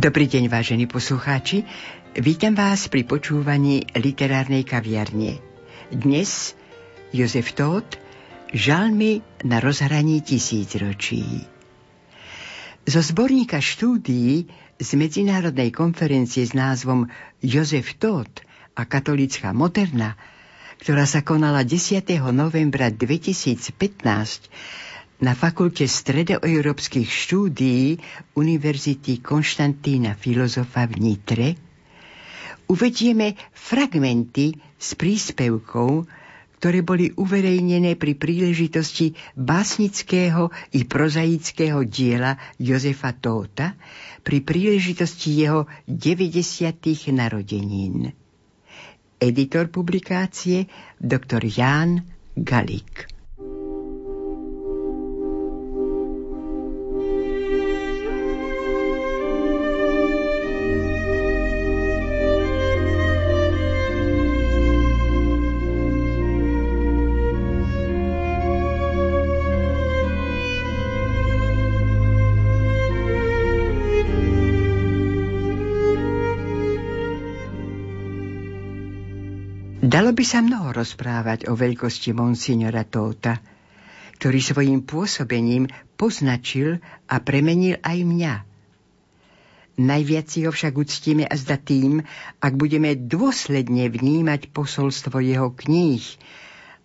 Dobrý deň, vážení poslucháči. Vítam vás pri počúvaní literárnej kaviarne. Dnes Jozef Tóth, Žalmy na rozhraní tisícročí. Zo zborníka štúdií z Medzinárodnej konferencie s názvom Jozef Tóth a katolická moderna, ktorá sa konala 10. novembra 2015, na Fakulte stredoeurópskych štúdií Univerzity Konštantína Filozofa v Nitre uvedieme fragmenty z príspevkov, ktoré boli uverejnené pri príležitosti básnického i prozaického diela Jozefa Tóta pri príležitosti jeho 90. narodenín. Editor publikácie dr. Ján Galik. Dalo by sa mnoho rozprávať o veľkosti monsignora Tóta, ktorý svojim pôsobením poznačil a premenil aj mňa. Najviac si ho však uctíme a zda tým, ak budeme dôsledne vnímať posolstvo jeho kníh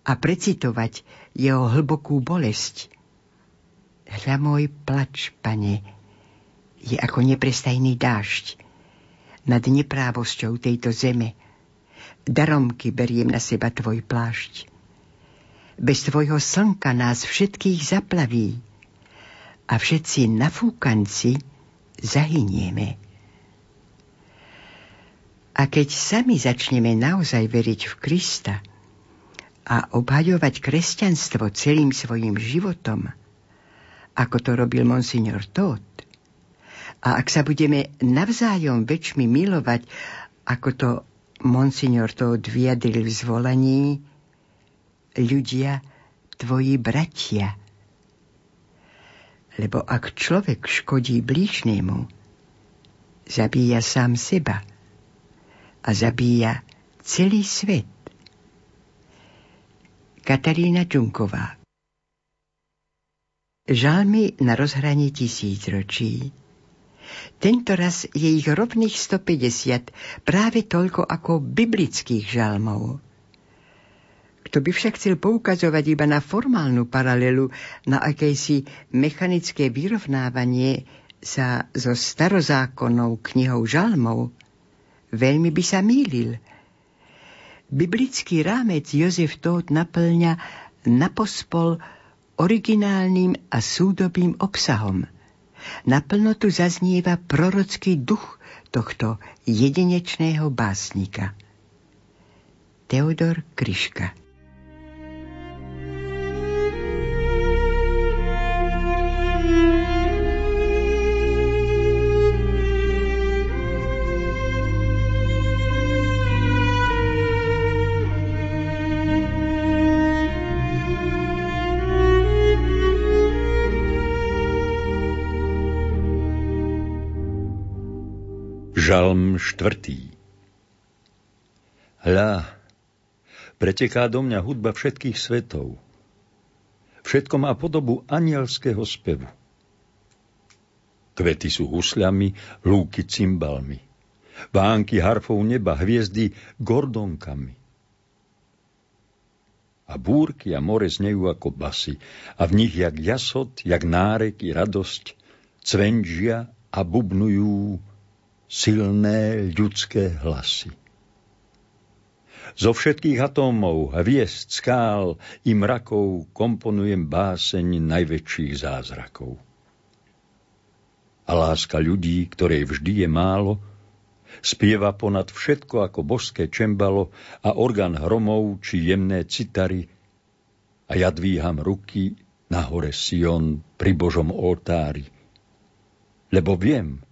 a precitovať jeho hlbokú bolesť. Hľa môj plač, pane, je ako neprestajný dážď nad neprávosťou tejto zeme – daromky beriem na seba tvoj plášť. Bez tvojho slnka nás všetkých zaplaví a všetci nafúkanci zahynieme. A keď sami začneme naozaj veriť v Krista a obhajovať kresťanstvo celým svojim životom, ako to robil monsignor Todd, a ak sa budeme navzájom väčšmi milovať, ako to Monsignor to vyjadril v zvolaní ľudia, tvoji bratia. Lebo ak človek škodí blížnému, zabíja sám seba a zabíja celý svet. Katarína Čunková Žalmy na rozhraní tisícročí tento raz je ich rovných 150, práve toľko ako biblických žalmov. Kto by však chcel poukazovať iba na formálnu paralelu, na akejsi mechanické vyrovnávanie sa so starozákonnou knihou žalmov, veľmi by sa mýlil. Biblický rámec Jozef Tóth naplňa napospol originálnym a súdobým obsahom – Naplno tu zaznieva prorocký duch tohto jedinečného básnika. Teodor Kryška Žalm štvrtý Hľa, preteká do mňa hudba všetkých svetov. Všetko má podobu anielského spevu. Kvety sú husľami, lúky cymbalmi. Vánky harfou neba, hviezdy gordonkami. A búrky a more znejú ako basy, a v nich jak jasot, jak nárek i radosť, cvenžia a bubnujú silné ľudské hlasy. Zo všetkých atómov, hviezd, skál i mrakov komponujem báseň najväčších zázrakov. A láska ľudí, ktorej vždy je málo, spieva ponad všetko ako božské čembalo a orgán hromov či jemné citary a ja dvíham ruky na hore Sion pri Božom oltári. Lebo viem,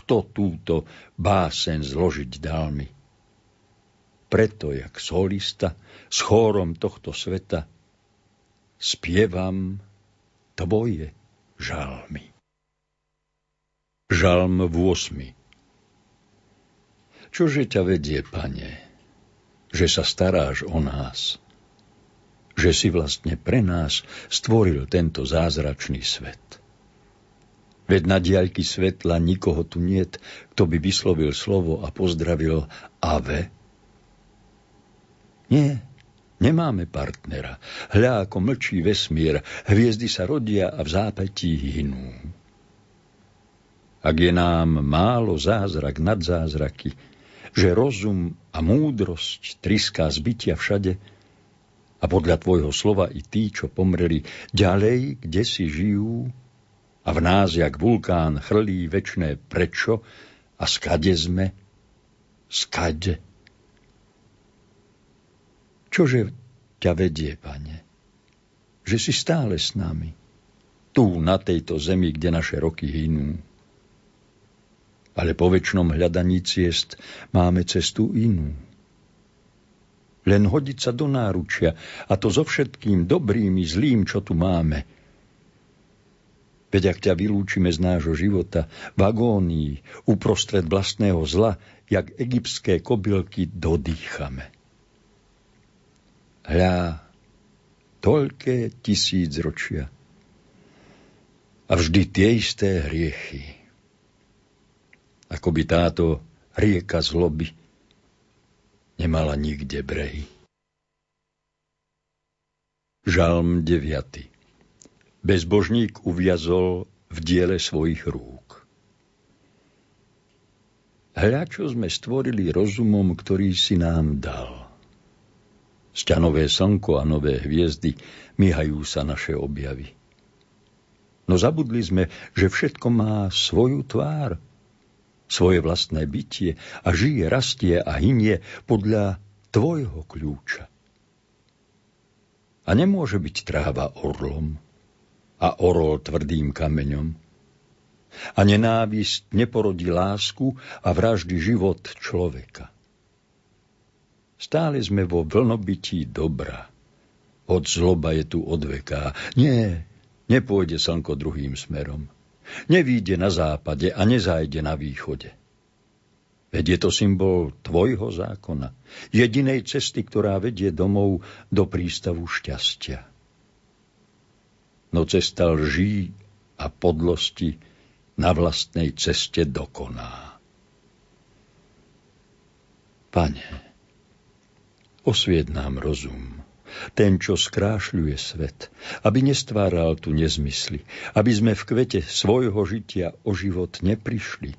kto túto básen zložiť dal mi. Preto, jak solista s chórom tohto sveta, spievam tvoje žalmy. Žalm 8. Čože ťa vedie, pane, že sa staráš o nás, že si vlastne pre nás stvoril tento zázračný svet. Veď na diaľky svetla nikoho tu niet, kto by vyslovil slovo a pozdravil Ave. Nie, nemáme partnera. Hľa, ako mlčí vesmír, hviezdy sa rodia a v zápetí hynú. Ak je nám málo zázrak nad zázraky, že rozum a múdrosť triská zbytia všade a podľa tvojho slova i tí, čo pomreli, ďalej, kde si žijú, a v nás, jak vulkán, chrlí večné prečo a skade sme, skade. Čože ťa vedie, pane? Že si stále s nami, tu, na tejto zemi, kde naše roky hynú. Ale po väčšnom hľadaní ciest máme cestu inú. Len hodiť sa do náručia, a to so všetkým dobrým i zlým, čo tu máme – Veď ak ťa vylúčime z nášho života v agónii, uprostred vlastného zla, jak egyptské kobylky dodýchame. Hľa, toľké tisíc ročia a vždy tie isté hriechy. Ako by táto rieka zloby nemala nikde brehy. Žalm 9. Bezbožník uviazol v diele svojich rúk. Hľa, čo sme stvorili rozumom, ktorý si nám dal. Sťanové slnko a nové hviezdy myhajú sa naše objavy. No zabudli sme, že všetko má svoju tvár, svoje vlastné bytie a žije, rastie a hynie podľa tvojho kľúča. A nemôže byť tráva orlom, a orol tvrdým kameňom. A nenávisť neporodí lásku a vraždy život človeka. Stále sme vo vlnobytí dobra. Od zloba je tu odveká. Nie, nepôjde slnko druhým smerom. Nevíde na západe a nezájde na východe. Veď je to symbol tvojho zákona, jedinej cesty, ktorá vedie domov do prístavu šťastia no cesta lží a podlosti na vlastnej ceste dokoná. Pane, osvied nám rozum, ten, čo skrášľuje svet, aby nestváral tu nezmysly, aby sme v kvete svojho žitia o život neprišli.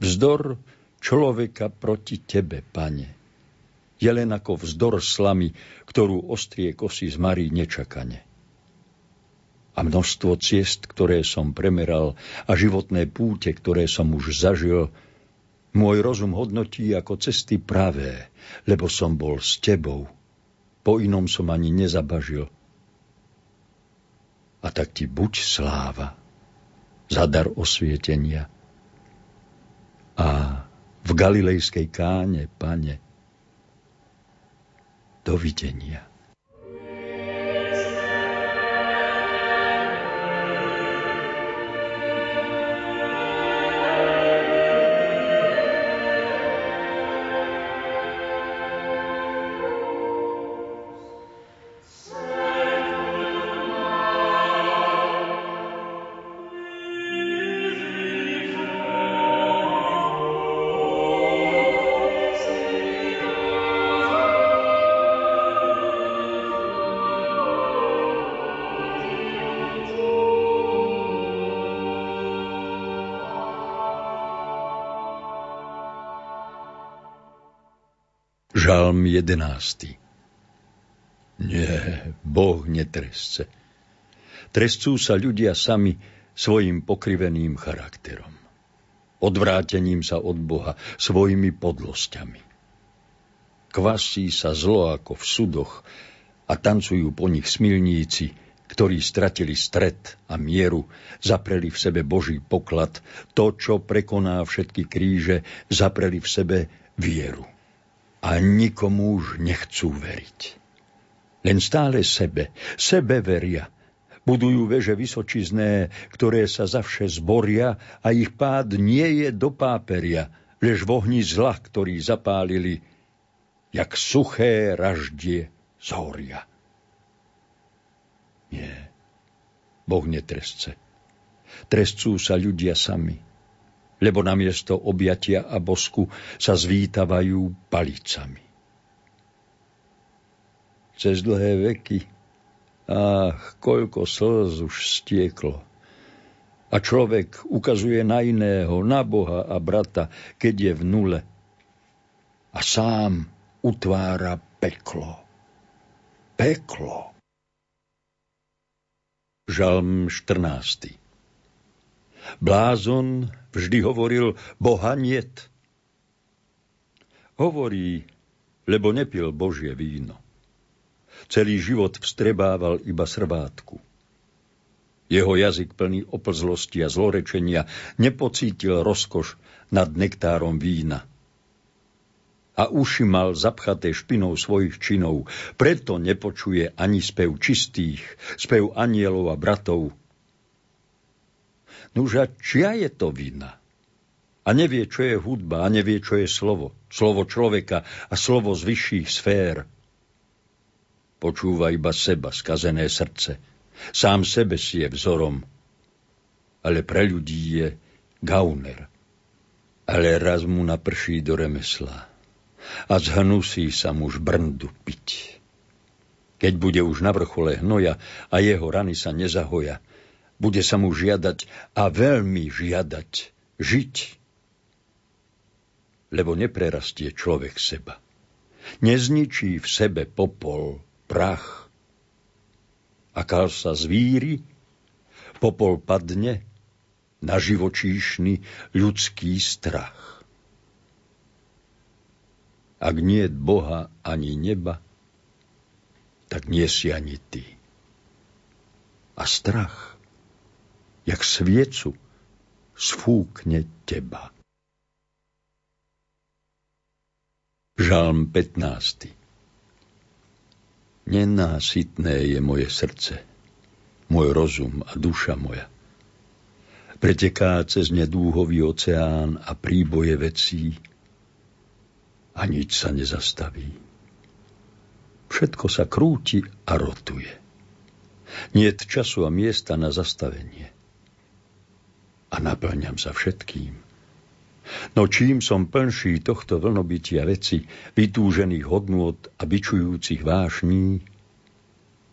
Vzdor človeka proti Tebe, Pane, je len ako vzdor slamy, ktorú ostrie kosy zmarí nečakane a množstvo ciest, ktoré som premeral a životné púte, ktoré som už zažil, môj rozum hodnotí ako cesty pravé, lebo som bol s tebou. Po inom som ani nezabažil. A tak ti buď sláva za dar osvietenia. A v galilejskej káne, pane, dovidenia. Žalm jedenácty. Nie, Boh netresce. Trestcú sa ľudia sami svojim pokriveným charakterom. Odvrátením sa od Boha svojimi podlosťami. Kvasí sa zlo ako v sudoch a tancujú po nich smilníci, ktorí stratili stred a mieru, zapreli v sebe Boží poklad, to, čo prekoná všetky kríže, zapreli v sebe vieru a nikomu už nechcú veriť. Len stále sebe, sebe veria. Budujú veže vysočizné, ktoré sa zavše zboria a ich pád nie je do páperia, lež v ohni zla, ktorý zapálili, jak suché raždie zhoria. Nie, Boh netresce. Trestcú sa ľudia sami, lebo namiesto objatia a bosku sa zvítavajú palicami. Cez dlhé veky, ach, koľko slz už stieklo, a človek ukazuje na iného, na Boha a brata, keď je v nule. A sám utvára peklo. Peklo. Žalm 14. Blázon vždy hovoril Boha niet. Hovorí, lebo nepil Božie víno. Celý život vstrebával iba srvátku. Jeho jazyk plný oplzlosti a zlorečenia nepocítil rozkoš nad nektárom vína. A uši mal zapchaté špinou svojich činov, preto nepočuje ani spev čistých, spev anielov a bratov. Nuža, čia je to vina? A nevie, čo je hudba, a nevie, čo je slovo. Slovo človeka a slovo z vyšších sfér. Počúva iba seba, skazené srdce – Sám sebe si je vzorom, ale pre ľudí je gauner. Ale raz mu naprší do remesla a zhnusí sa mu žbrndu piť. Keď bude už na vrchole hnoja a jeho rany sa nezahoja, bude sa mu žiadať a veľmi žiadať žiť. Lebo neprerastie človek seba. Nezničí v sebe popol, prach, a kal sa zvíri, popol padne na živočíšny ľudský strach. Ak nie Boha ani neba, tak nie si ani ty. A strach, jak sviecu, sfúkne teba. Žalm 15. Nenásytné je moje srdce, môj rozum a duša moja. Preteká cez nedúhový oceán a príboje vecí a nič sa nezastaví. Všetko sa krúti a rotuje. Niet času a miesta na zastavenie. A naplňam sa všetkým. No čím som plnší tohto vlnobytia veci, vytúžených hodnôt a byčujúcich vášní,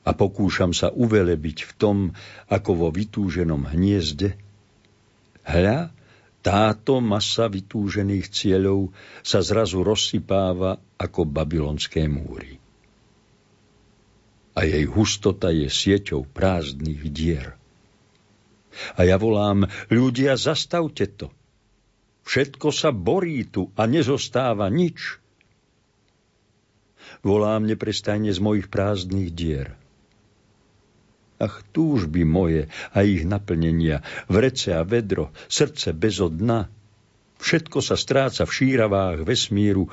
a pokúšam sa uvelebiť v tom, ako vo vytúženom hniezde, hľa, táto masa vytúžených cieľov sa zrazu rozsypáva ako babylonské múry. A jej hustota je sieťou prázdnych dier. A ja volám, ľudia, zastavte to – Všetko sa borí tu a nezostáva nič. Volám neprestajne z mojich prázdnych dier. Ach, túžby moje a ich naplnenia, vrece a vedro, srdce bez dna. Všetko sa stráca v šíravách vesmíru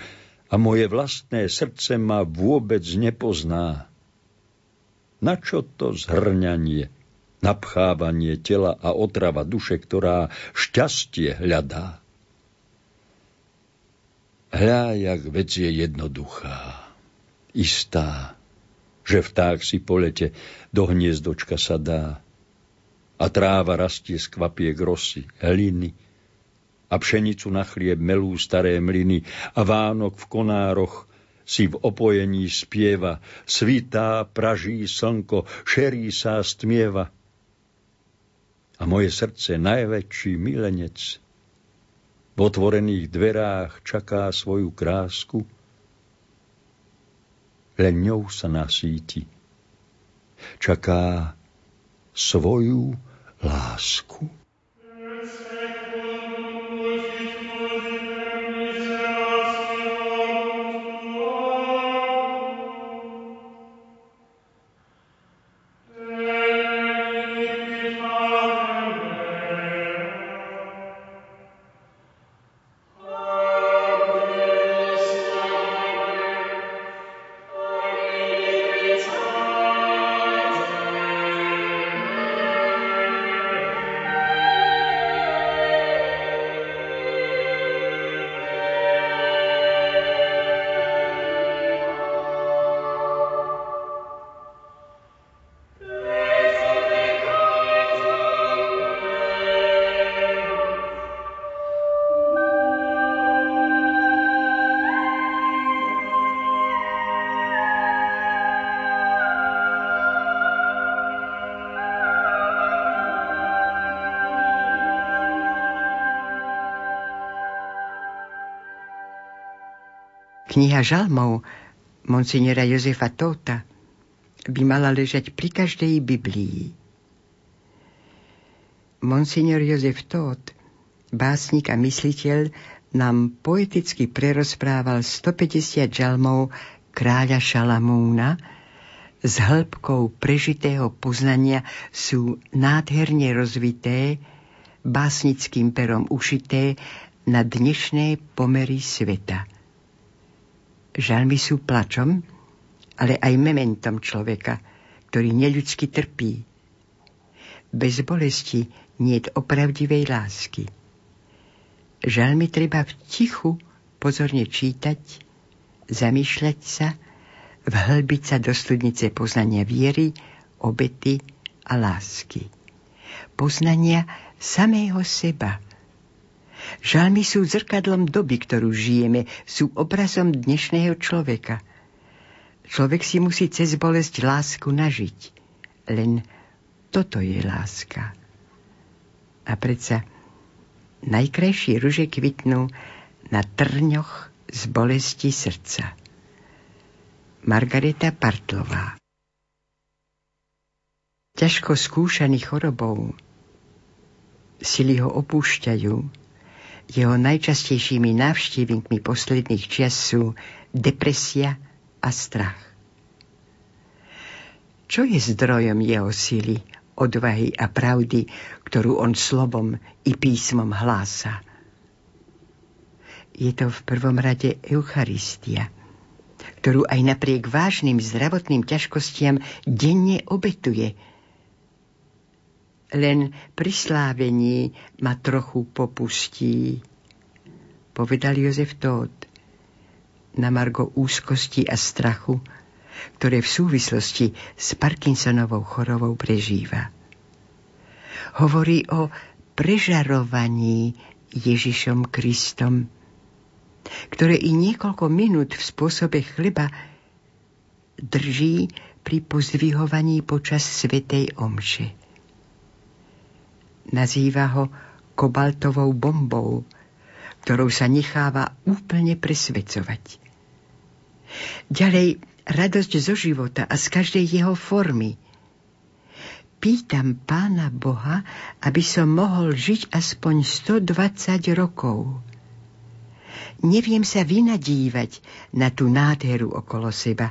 a moje vlastné srdce ma vôbec nepozná. Na čo to zhrňanie, napchávanie tela a otrava duše, ktorá šťastie hľadá? Hľa, jak vec je jednoduchá, istá, že vták si po lete do hniezdočka sa dá a tráva rastie z kvapiek rosy, hliny a pšenicu na chlieb melú staré mlyny a Vánok v konároch si v opojení spieva, svitá, praží slnko, šerí sa stmieva. A moje srdce, najväčší milenec, v otvorených dverách čaká svoju krásku, len ňou sa nasíti. Čaká svoju lásku. Kniha žalmov monsignora Jozefa Tóta by mala ležať pri každej Biblii. Monsignor Jozef Tóth, básnik a mysliteľ, nám poeticky prerozprával 150 žalmov kráľa Šalamúna, s hĺbkou prežitého poznania sú nádherne rozvité, básnickým perom ušité na dnešné pomery sveta. Žalmy sú plačom, ale aj mementom človeka, ktorý neľudsky trpí. Bez bolesti nie opravdivej lásky. Žalmy treba v tichu pozorne čítať, zamýšľať sa, vhlbiť sa do studnice poznania viery, obety a lásky. Poznania samého seba. Žalmy sú zrkadlom doby, ktorú žijeme, sú obrazom dnešného človeka. Človek si musí cez bolesť lásku nažiť. Len toto je láska. A predsa najkrajšie ruže kvitnú na trňoch z bolesti srdca. Margareta Partlová Ťažko skúšaný chorobou sily ho opúšťajú. Jeho najčastejšími návštevníkmi posledných čias sú depresia a strach. Čo je zdrojom jeho sily, odvahy a pravdy, ktorú on slovom i písmom hlása? Je to v prvom rade Eucharistia, ktorú aj napriek vážnym zdravotným ťažkostiam denne obetuje – len pri slávení ma trochu popustí. Povedal Jozef Tóth na margo úzkosti a strachu, ktoré v súvislosti s Parkinsonovou chorovou prežíva. Hovorí o prežarovaní Ježišom Kristom, ktoré i niekoľko minút v spôsobe chleba drží pri pozdvihovaní počas Svetej Omše. Nazýva ho kobaltovou bombou, ktorou sa necháva úplne presvedcovať. Ďalej, radosť zo života a z každej jeho formy. Pýtam pána Boha, aby som mohol žiť aspoň 120 rokov. Neviem sa vynadívať na tú nádheru okolo seba.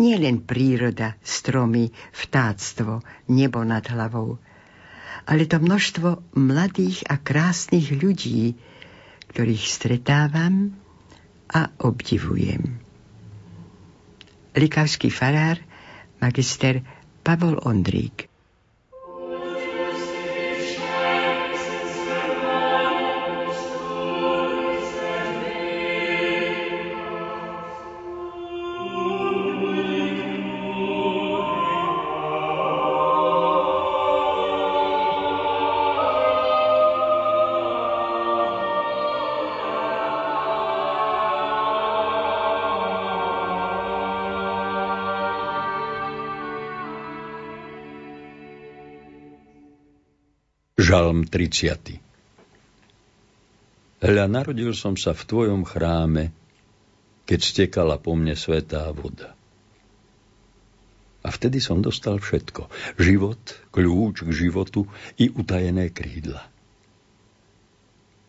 Nie len príroda, stromy, vtáctvo, nebo nad hlavou – ale to množstvo mladých a krásnych ľudí, ktorých stretávam a obdivujem. Likavský farár, magister Pavol Ondrík. Žalm 30. Hľa, narodil som sa v tvojom chráme, keď stekala po mne svetá voda. A vtedy som dostal všetko. Život, kľúč k životu i utajené krídla.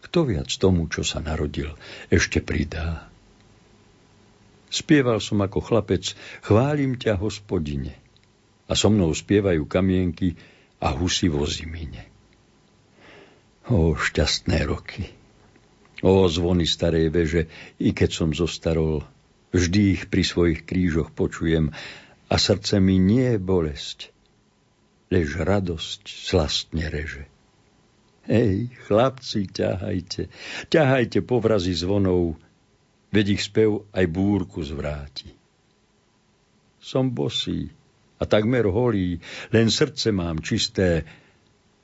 Kto viac tomu, čo sa narodil, ešte pridá? Spieval som ako chlapec, chválim ťa, hospodine. A so mnou spievajú kamienky a husy vo zimine. O šťastné roky. O zvony starej veže, i keď som zostarol, vždy ich pri svojich krížoch počujem a srdce mi nie je bolesť, lež radosť slastne reže. Hej, chlapci, ťahajte, ťahajte povrazy zvonov, veď ich spev aj búrku zvráti. Som bosý a takmer holý, len srdce mám čisté,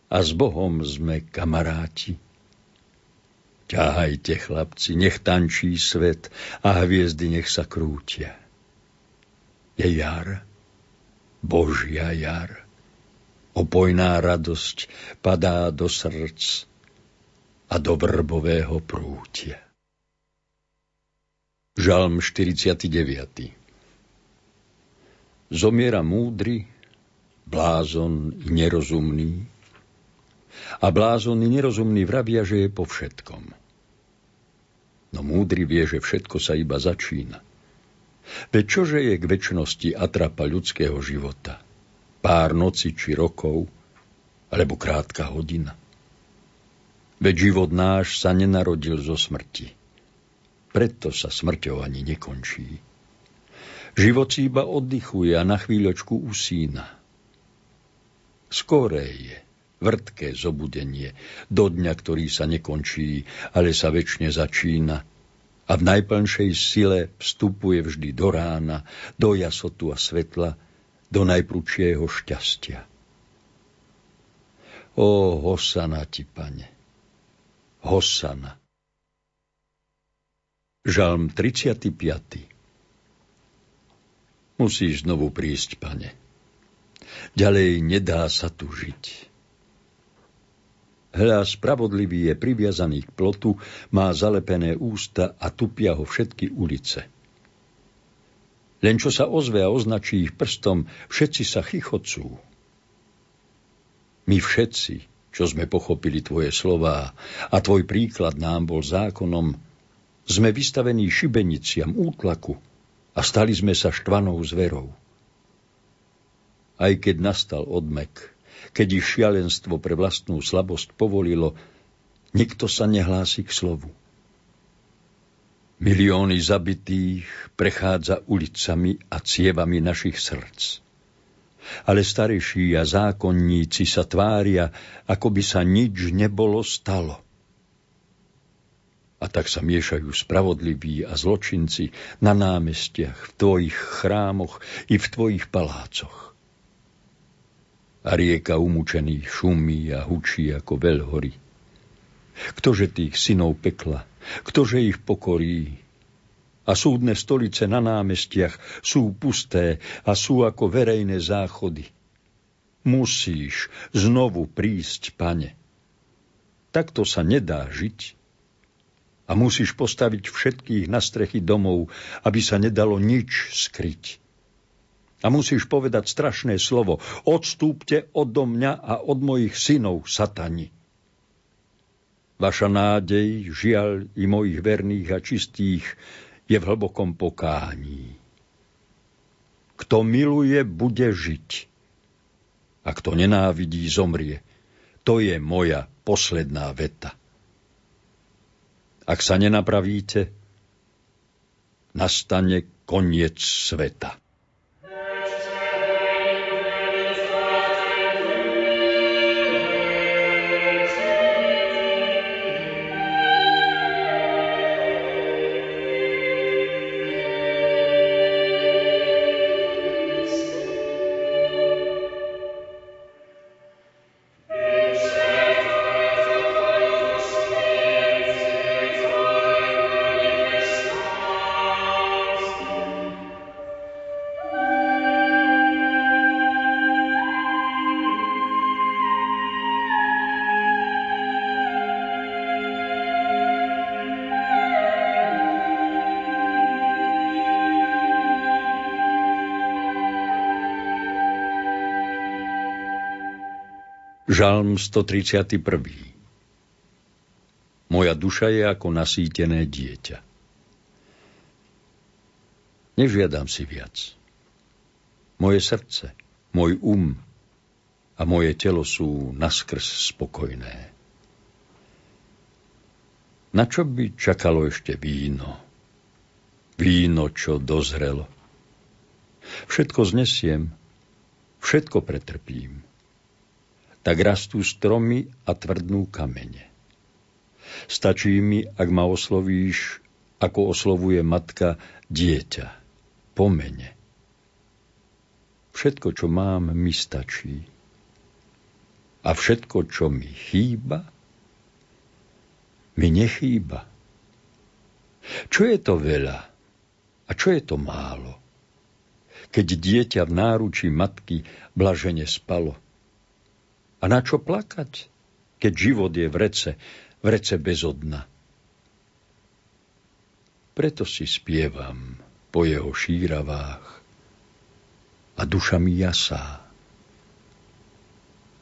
a s Bohom sme kamaráti. Ťahajte, chlapci, nech tančí svet a hviezdy nech sa krútia. Je jar, Božia jar. Opojná radosť padá do srdc a do vrbového prútia. Žalm 49. Zomiera múdry, blázon i nerozumný. A blázon i nerozumný vravia, že je po všetkom. No múdry vie, že všetko sa iba začína. Veď čože je k väčšnosti atrapa ľudského života? Pár noci či rokov, alebo krátka hodina. Veď život náš sa nenarodil zo smrti preto sa smrťou ani nekončí. Život si iba oddychuje a na chvíľočku usína. Skóré je, vrtké zobudenie, do dňa, ktorý sa nekončí, ale sa väčšine začína a v najplnšej sile vstupuje vždy do rána, do jasotu a svetla, do najprúčieho šťastia. Ó, hosana ti, pane, hosana. Žalm 35. Musíš znovu prísť, pane. Ďalej nedá sa tu žiť. Hľa, spravodlivý je priviazaný k plotu, má zalepené ústa a tupia ho všetky ulice. Len čo sa ozve a označí ich prstom, všetci sa chichocú. My všetci, čo sme pochopili tvoje slová a tvoj príklad nám bol zákonom, sme vystavení šibeniciam, útlaku a stali sme sa štvanou zverou. Aj keď nastal odmek, keď ich šialenstvo pre vlastnú slabosť povolilo, nikto sa nehlási k slovu. Milióny zabitých prechádza ulicami a cievami našich srdc. Ale starejší a zákonníci sa tvária, ako by sa nič nebolo stalo. A tak sa miešajú spravodliví a zločinci na námestiach, v tvojich chrámoch i v tvojich palácoch. A rieka umúčených šumí a hučí ako veľhory. Ktože tých synov pekla, ktože ich pokorí? A súdne stolice na námestiach sú pusté a sú ako verejné záchody. Musíš znovu prísť, pane. Takto sa nedá žiť a musíš postaviť všetkých na strechy domov, aby sa nedalo nič skryť. A musíš povedať strašné slovo. Odstúpte odo mňa a od mojich synov, satani. Vaša nádej, žiaľ i mojich verných a čistých, je v hlbokom pokání. Kto miluje, bude žiť. A kto nenávidí, zomrie. To je moja posledná veta. Ak sa nenapravíte, nastane koniec sveta. Žalm 131. Moja duša je ako nasýtené dieťa. Nežiadam si viac. Moje srdce, môj um a moje telo sú naskrz spokojné. Na čo by čakalo ešte víno? Víno, čo dozrelo. Všetko znesiem, všetko pretrpím tak rastú stromy a tvrdnú kamene. Stačí mi, ak ma oslovíš, ako oslovuje matka dieťa, pomene. Všetko, čo mám, mi stačí. A všetko, čo mi chýba, mi nechýba. Čo je to veľa a čo je to málo? Keď dieťa v náručí matky blažene spalo – a na čo plakať, keď život je v rece, v rece bez dna? Preto si spievam po jeho šíravách a duša mi jasá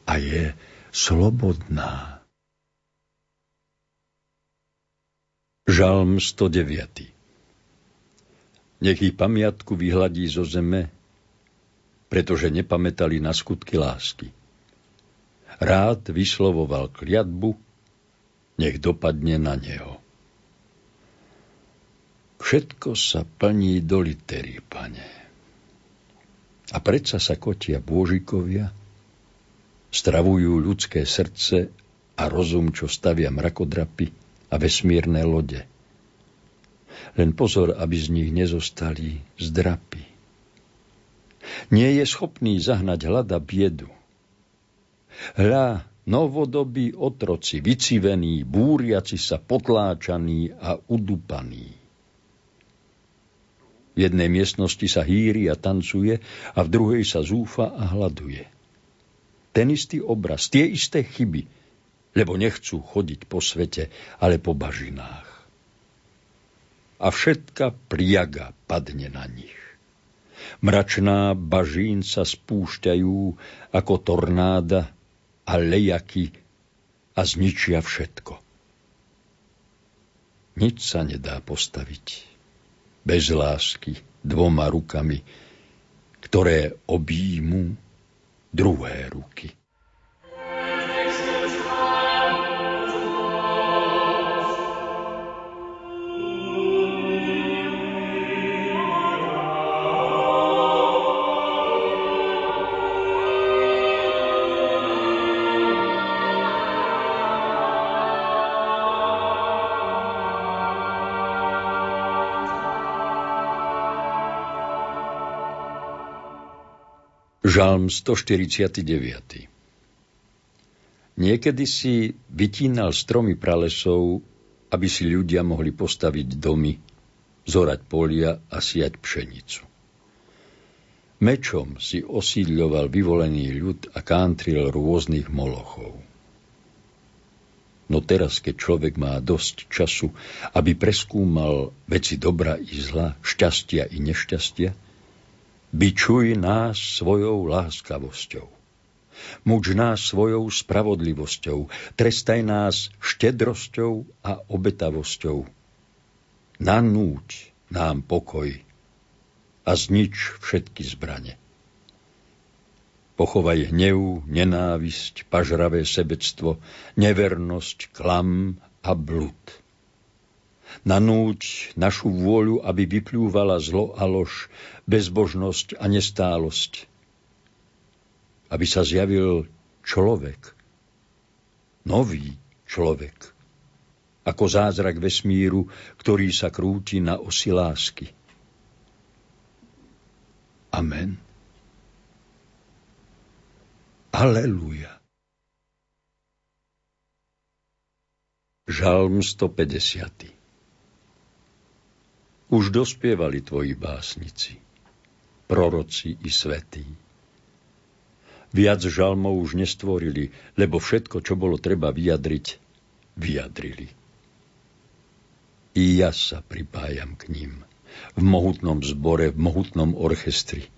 a je slobodná. Žalm 109 Nech ich pamiatku vyhladí zo zeme, pretože nepamätali na skutky lásky. Rád vyslovoval kliatbu, nech dopadne na neho. Všetko sa plní do litery, pane. A predsa sa kotia bôžikovia, stravujú ľudské srdce a rozum, čo stavia mrakodrapy a vesmírne lode. Len pozor, aby z nich nezostali zdrapy. Nie je schopný zahnať hlada biedu. Hľa, novodobí otroci, vycivení, búriaci sa, potláčaní a udupaní. V jednej miestnosti sa hýri a tancuje a v druhej sa zúfa a hľaduje. Ten istý obraz, tie isté chyby, lebo nechcú chodiť po svete, ale po bažinách. A všetka priaga padne na nich. Mračná bažín sa spúšťajú ako tornáda a lejaky a zničia všetko. Nič sa nedá postaviť bez lásky dvoma rukami, ktoré objímu druhé ruky. Žalm 149. Niekedy si vytínal stromy pralesov, aby si ľudia mohli postaviť domy, zorať polia a siať pšenicu. Mečom si osídľoval vyvolený ľud a kántril rôznych molochov. No teraz, keď človek má dosť času, aby preskúmal veci dobra i zla, šťastia i nešťastia, Bičuj nás svojou láskavosťou. Muč nás svojou spravodlivosťou, trestaj nás štedrosťou a obetavosťou. Nanúť nám pokoj a znič všetky zbrane. Pochovaj hnev, nenávisť, pažravé sebectvo, nevernosť, klam a blud nanúť našu vôľu, aby vyplúvala zlo a lož, bezbožnosť a nestálosť. Aby sa zjavil človek, nový človek, ako zázrak vesmíru, ktorý sa krúti na osi lásky. Amen. Aleluja. Žalm 150. Už dospievali tvoji básnici, proroci i svetí. Viac žalmov už nestvorili, lebo všetko, čo bolo treba vyjadriť, vyjadrili. I ja sa pripájam k ním v mohutnom zbore, v mohutnom orchestri.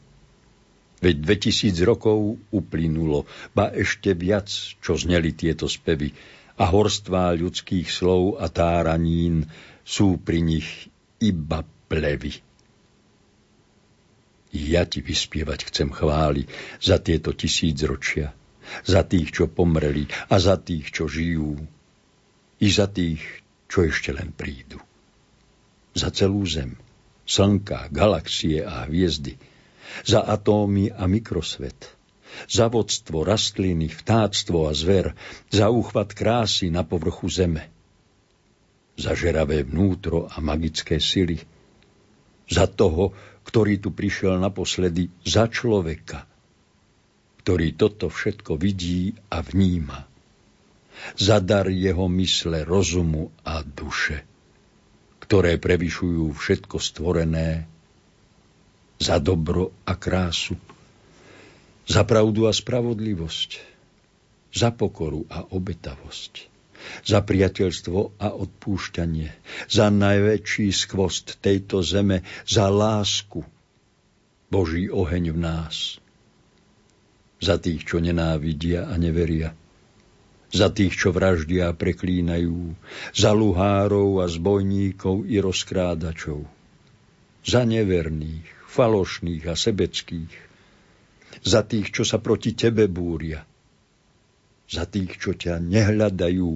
Veď 2000 rokov uplynulo, ba ešte viac, čo zneli tieto spevy a horstvá ľudských slov a táranín sú pri nich iba plevy. Ja ti vyspievať chcem chváli za tieto tisícročia, za tých, čo pomreli a za tých, čo žijú, i za tých, čo ešte len prídu. Za celú zem, slnka, galaxie a hviezdy, za atómy a mikrosvet, za vodstvo, rastliny, vtáctvo a zver, za úchvat krásy na povrchu zeme – za žeravé vnútro a magické sily, za toho, ktorý tu prišiel naposledy, za človeka, ktorý toto všetko vidí a vníma. Za dar jeho mysle, rozumu a duše, ktoré prevyšujú všetko stvorené, za dobro a krásu, za pravdu a spravodlivosť, za pokoru a obetavosť, za priateľstvo a odpúšťanie, za najväčší skvost tejto zeme, za lásku, Boží oheň v nás, za tých, čo nenávidia a neveria, za tých, čo vraždia a preklínajú, za luhárov a zbojníkov i rozkrádačov, za neverných, falošných a sebeckých, za tých, čo sa proti tebe búria, za tých, čo ťa nehľadajú,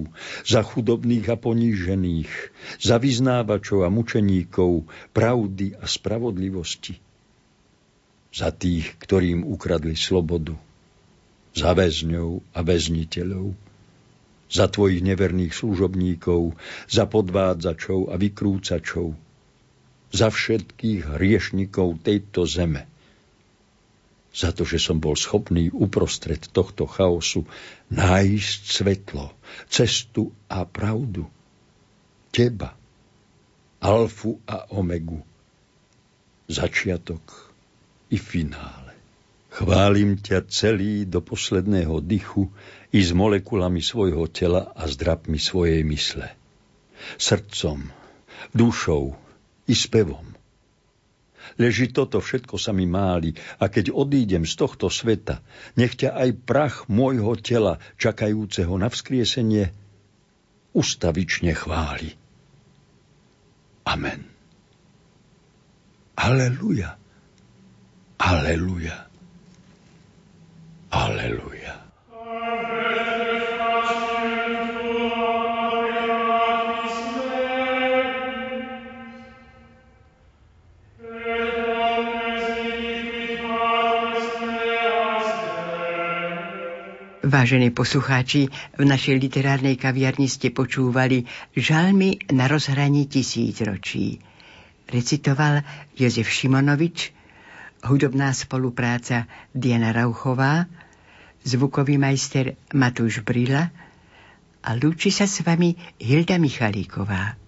za chudobných a ponížených, za vyznávačov a mučeníkov pravdy a spravodlivosti, za tých, ktorým ukradli slobodu, za väzňov a väzniteľov, za tvojich neverných služobníkov, za podvádzačov a vykrúcačov, za všetkých hriešnikov tejto zeme, za to, že som bol schopný uprostred tohto chaosu nájsť svetlo, cestu a pravdu. Teba, alfu a omegu, začiatok i finále. Chválim ťa celý do posledného dychu i s molekulami svojho tela a zdrapmi svojej mysle. Srdcom, dušou i spevom Leží toto všetko sa mi máli a keď odídem z tohto sveta, nech ťa aj prach môjho tela, čakajúceho na vzkriesenie, ustavične chváli. Amen. Aleluja. Aleluja. Aleluja. Vážení poslucháči, v našej literárnej kaviarni ste počúvali žalmy na rozhraní tisíc ročí. Recitoval Jozef Šimonovič, hudobná spolupráca Diana Rauchová, zvukový majster Matúš Brila a lúči sa s vami Hilda Michalíková.